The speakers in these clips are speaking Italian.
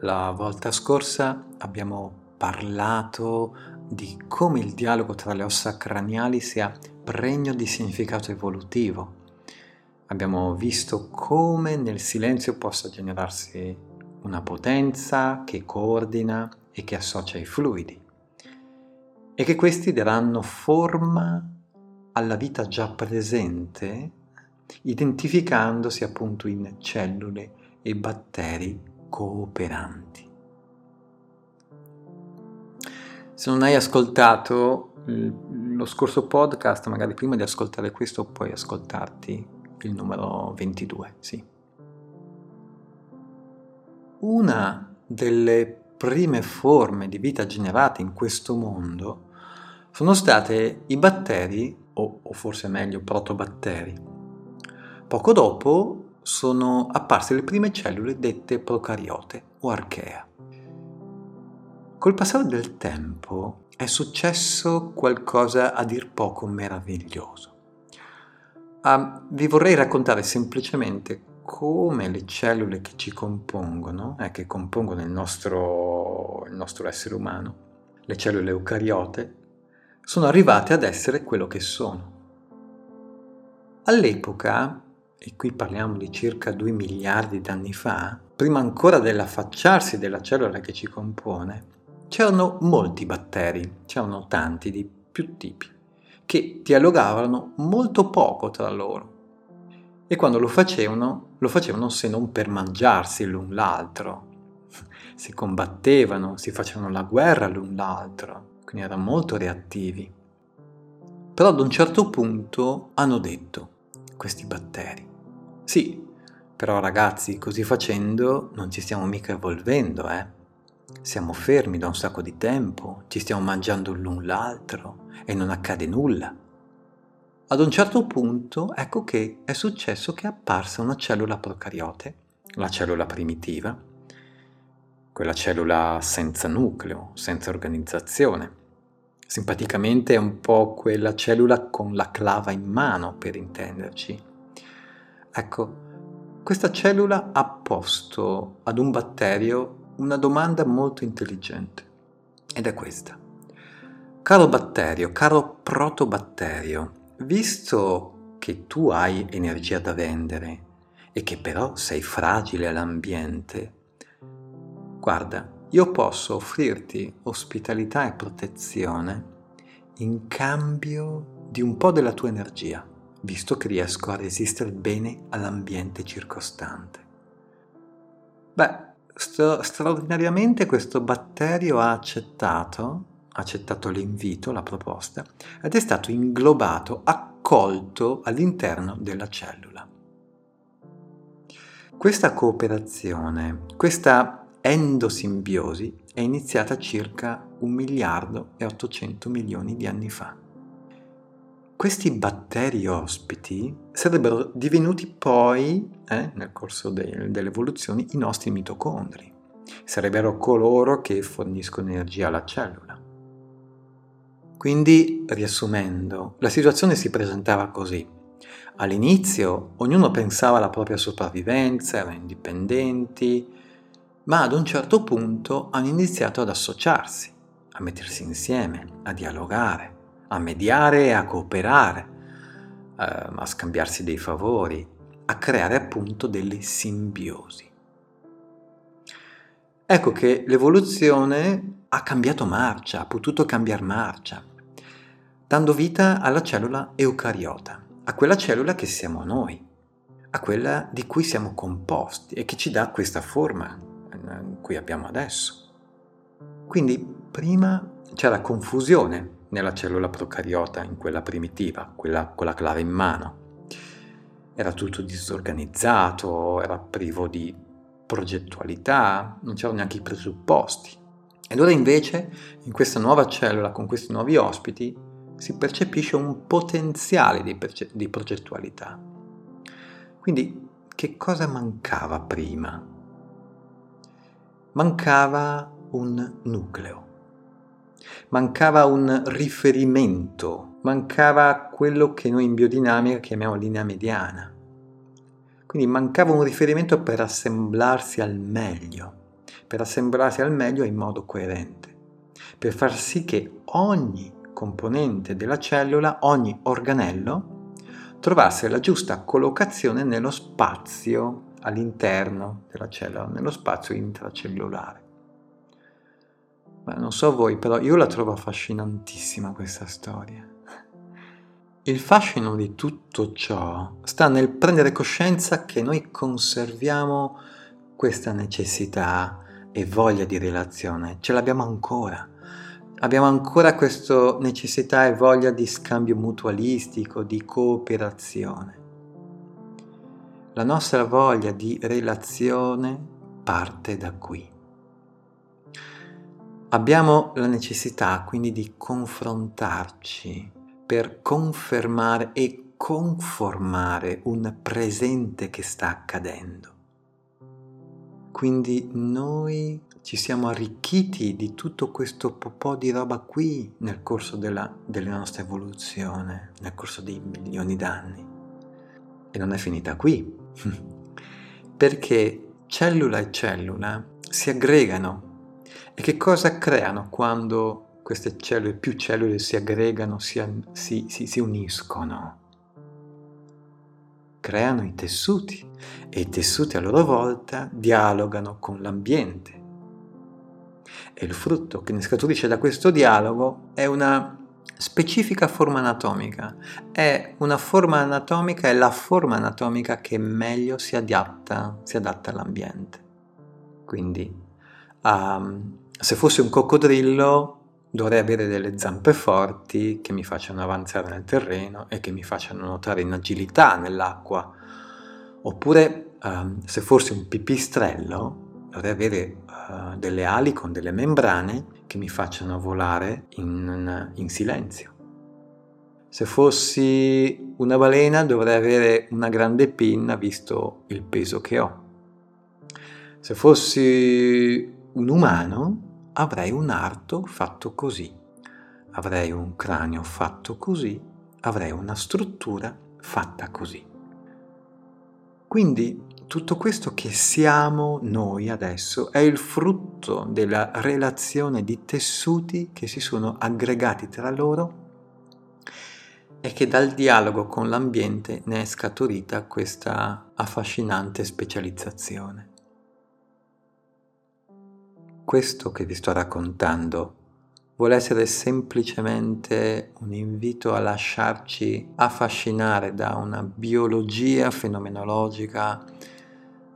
La volta scorsa abbiamo parlato di come il dialogo tra le ossa craniali sia pregno di significato evolutivo. Abbiamo visto come nel silenzio possa generarsi una potenza che coordina e che associa i fluidi e che questi daranno forma alla vita già presente identificandosi appunto in cellule e batteri cooperanti. Se non hai ascoltato lo scorso podcast, magari prima di ascoltare questo puoi ascoltarti il numero 22, sì. Una delle prime forme di vita generate in questo mondo sono state i batteri, o, o forse meglio protobatteri. Poco dopo sono apparse le prime cellule dette procariote o archea. Col passare del tempo è successo qualcosa a dir poco meraviglioso. Ah, vi vorrei raccontare semplicemente come le cellule che ci compongono, eh, che compongono il nostro, il nostro essere umano, le cellule eucariote, sono arrivate ad essere quello che sono. All'epoca, e qui parliamo di circa 2 miliardi d'anni fa, prima ancora dell'affacciarsi della cellula che ci compone, c'erano molti batteri, c'erano tanti di più tipi, che dialogavano molto poco tra loro. E quando lo facevano, lo facevano se non per mangiarsi l'un l'altro. Si combattevano, si facevano la guerra l'un l'altro, quindi erano molto reattivi. Però ad un certo punto hanno detto, questi batteri, sì, però ragazzi, così facendo non ci stiamo mica evolvendo, eh? Siamo fermi da un sacco di tempo, ci stiamo mangiando l'un l'altro e non accade nulla. Ad un certo punto ecco che è successo che è apparsa una cellula procariote, la cellula primitiva, quella cellula senza nucleo, senza organizzazione. Simpaticamente è un po' quella cellula con la clava in mano, per intenderci. Ecco, questa cellula ha posto ad un batterio una domanda molto intelligente ed è questa. Caro batterio, caro protobatterio, visto che tu hai energia da vendere e che però sei fragile all'ambiente, guarda, io posso offrirti ospitalità e protezione in cambio di un po' della tua energia, visto che riesco a resistere bene all'ambiente circostante. Beh, Sto, straordinariamente questo batterio ha accettato, ha accettato l'invito, la proposta, ed è stato inglobato, accolto all'interno della cellula. Questa cooperazione, questa endosimbiosi è iniziata circa un miliardo e 800 milioni di anni fa. Questi batteri ospiti sarebbero divenuti poi, eh, nel corso de- dell'evoluzione, i nostri mitocondri. Sarebbero coloro che forniscono energia alla cellula. Quindi, riassumendo, la situazione si presentava così. All'inizio ognuno pensava alla propria sopravvivenza, erano indipendenti, ma ad un certo punto hanno iniziato ad associarsi, a mettersi insieme, a dialogare a mediare a cooperare, eh, a scambiarsi dei favori, a creare appunto delle simbiosi. Ecco che l'evoluzione ha cambiato marcia, ha potuto cambiare marcia, dando vita alla cellula eucariota, a quella cellula che siamo noi, a quella di cui siamo composti e che ci dà questa forma in cui abbiamo adesso. Quindi prima c'era confusione nella cellula procariota, in quella primitiva, quella con la clave in mano. Era tutto disorganizzato, era privo di progettualità, non c'erano neanche i presupposti. Ed ora invece, in questa nuova cellula, con questi nuovi ospiti, si percepisce un potenziale di, perce- di progettualità. Quindi, che cosa mancava prima? Mancava un nucleo mancava un riferimento, mancava quello che noi in biodinamica chiamiamo linea mediana. Quindi mancava un riferimento per assemblarsi al meglio, per assemblarsi al meglio in modo coerente, per far sì che ogni componente della cellula, ogni organello, trovasse la giusta collocazione nello spazio all'interno della cellula, nello spazio intracellulare. Ma non so voi, però io la trovo affascinantissima questa storia. Il fascino di tutto ciò sta nel prendere coscienza che noi conserviamo questa necessità e voglia di relazione, ce l'abbiamo ancora. Abbiamo ancora questa necessità e voglia di scambio mutualistico, di cooperazione. La nostra voglia di relazione parte da qui. Abbiamo la necessità quindi di confrontarci per confermare e conformare un presente che sta accadendo. Quindi noi ci siamo arricchiti di tutto questo po' di roba qui nel corso della, della nostra evoluzione, nel corso dei milioni d'anni. E non è finita qui, perché cellula e cellula si aggregano. E che cosa creano quando queste cellule, più cellule si aggregano, si, si, si, si uniscono? Creano i tessuti e i tessuti a loro volta dialogano con l'ambiente e il frutto che ne scaturisce da questo dialogo è una specifica forma anatomica. È una forma anatomica, è la forma anatomica che meglio si adatta, si adatta all'ambiente. Quindi, um, se fossi un coccodrillo, dovrei avere delle zampe forti che mi facciano avanzare nel terreno e che mi facciano nuotare in agilità nell'acqua. Oppure, um, se fossi un pipistrello, dovrei avere uh, delle ali con delle membrane che mi facciano volare in, in silenzio. Se fossi una balena dovrei avere una grande pinna visto il peso che ho. Se fossi un umano avrei un arto fatto così, avrei un cranio fatto così, avrei una struttura fatta così. Quindi tutto questo che siamo noi adesso è il frutto della relazione di tessuti che si sono aggregati tra loro e che dal dialogo con l'ambiente ne è scaturita questa affascinante specializzazione. Questo che vi sto raccontando vuole essere semplicemente un invito a lasciarci affascinare da una biologia fenomenologica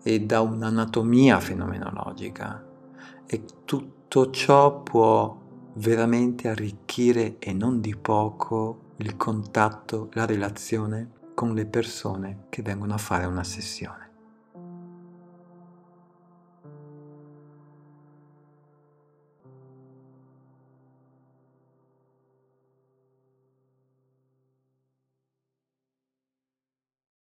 e da un'anatomia fenomenologica e tutto ciò può veramente arricchire e non di poco il contatto, la relazione con le persone che vengono a fare una sessione.